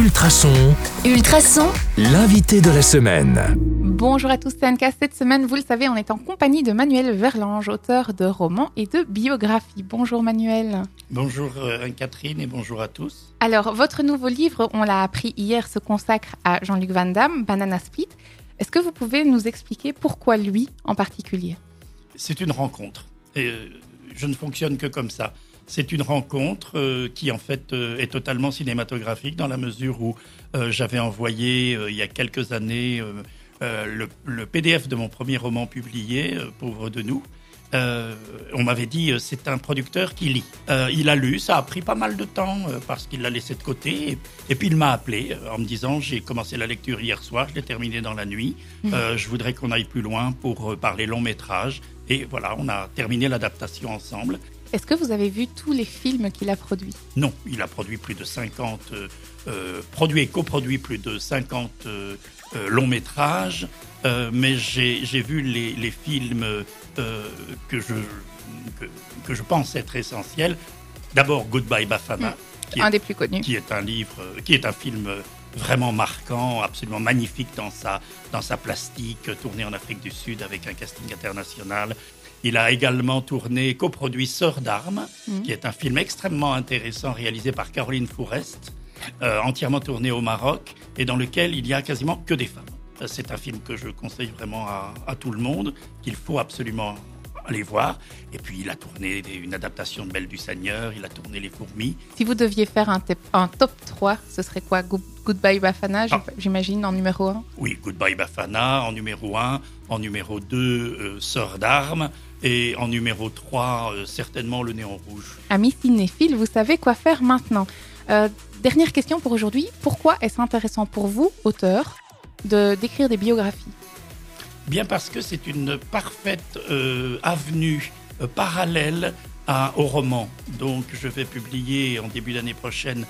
Ultrason, Ultrason, l'invité de la semaine. Bonjour à tous, c'est Anka. Cette semaine, vous le savez, on est en compagnie de Manuel Verlange, auteur de romans et de biographies. Bonjour Manuel. Bonjour euh, Anne-Catherine et bonjour à tous. Alors, votre nouveau livre, on l'a appris hier, se consacre à Jean-Luc Van Damme, Banana Split. Est-ce que vous pouvez nous expliquer pourquoi lui en particulier? C'est une rencontre. Et euh, je ne fonctionne que comme ça. C'est une rencontre euh, qui en fait euh, est totalement cinématographique dans la mesure où euh, j'avais envoyé il y a quelques années le, le PDF de mon premier roman publié, Pauvre de nous. On m'avait dit c'est un producteur qui lit. Il a lu, ça a pris pas mal de temps parce qu'il l'a laissé de côté. Et, et puis il m'a appelé en me disant j'ai commencé la lecture hier soir, je l'ai terminé dans la nuit. Euh, je voudrais qu'on aille plus loin pour parler long métrage. Et voilà, on a terminé l'adaptation ensemble. Est-ce que vous avez vu tous les films qu'il a produits? Non, il a produit plus de 50, euh, euh, produit et coproduit plus de 50 euh, euh, longs métrages, euh, mais j'ai vu les, les films que, je, que, que je pense être essentiels. D'abord Goodbye Bafana, qui, Un est, des plus connus. qui est un livre, qui est un film vraiment marquant, absolument magnifique dans sa, dans sa plastique, tourné en Afrique du Sud avec un casting international. Il a également tourné, coproduit Sœur d'armes, Mhm. qui est un film extrêmement intéressant réalisé par Caroline Fourest, euh, entièrement tourné au Maroc et dans lequel il y a quasiment que des femmes. C'est un film que je conseille vraiment à, à tout le monde, qu'il faut absolument aller voir. Et puis il a tourné une adaptation de Belle du Seigneur, il a tourné Les Fourmis. Si vous deviez faire un, top 3, ce serait quoi? Go- Goodbye Bafana, Ah. j'imagine, en numéro 1 Oui, Goodbye Bafana en numéro 1, en numéro 2, euh, Sœur d'armes, et en numéro 3, euh, certainement Le Néon Rouge. Amis cinéphiles, vous savez quoi faire maintenant. Euh, dernière question pour aujourd'hui. Pourquoi est-ce intéressant pour vous, auteur, de d'écrire des biographies? Bien parce que c'est une parfaite euh, avenue parallèle à, au roman. Donc je vais publier en début d'année prochaine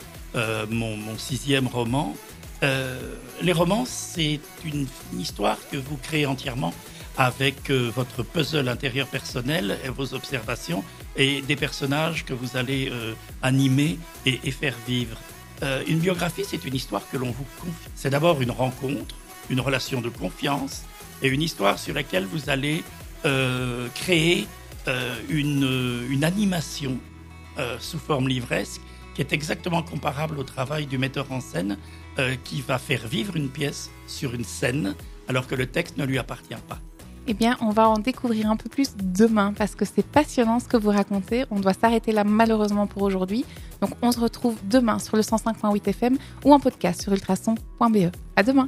mon, mon sixième roman. Les romans, c'est une, une histoire que vous créez entièrement avec euh, votre puzzle intérieur personnel et vos observations et des personnages que vous allez euh, animer et, faire vivre. Euh, une biographie, c'est une histoire que l'on vous confie. C'est d'abord une rencontre, une relation de confiance et une histoire sur laquelle vous allez créer une, animation sous forme livresque qui est exactement comparable au travail du metteur en scène qui va faire vivre une pièce sur une scène alors que le texte ne lui appartient pas. Eh bien, on va en découvrir un peu plus demain parce que c'est passionnant ce que vous racontez. On doit s'arrêter là malheureusement pour aujourd'hui. Donc, on se retrouve demain sur le 105.8 FM ou en podcast sur ultrason.be. À demain.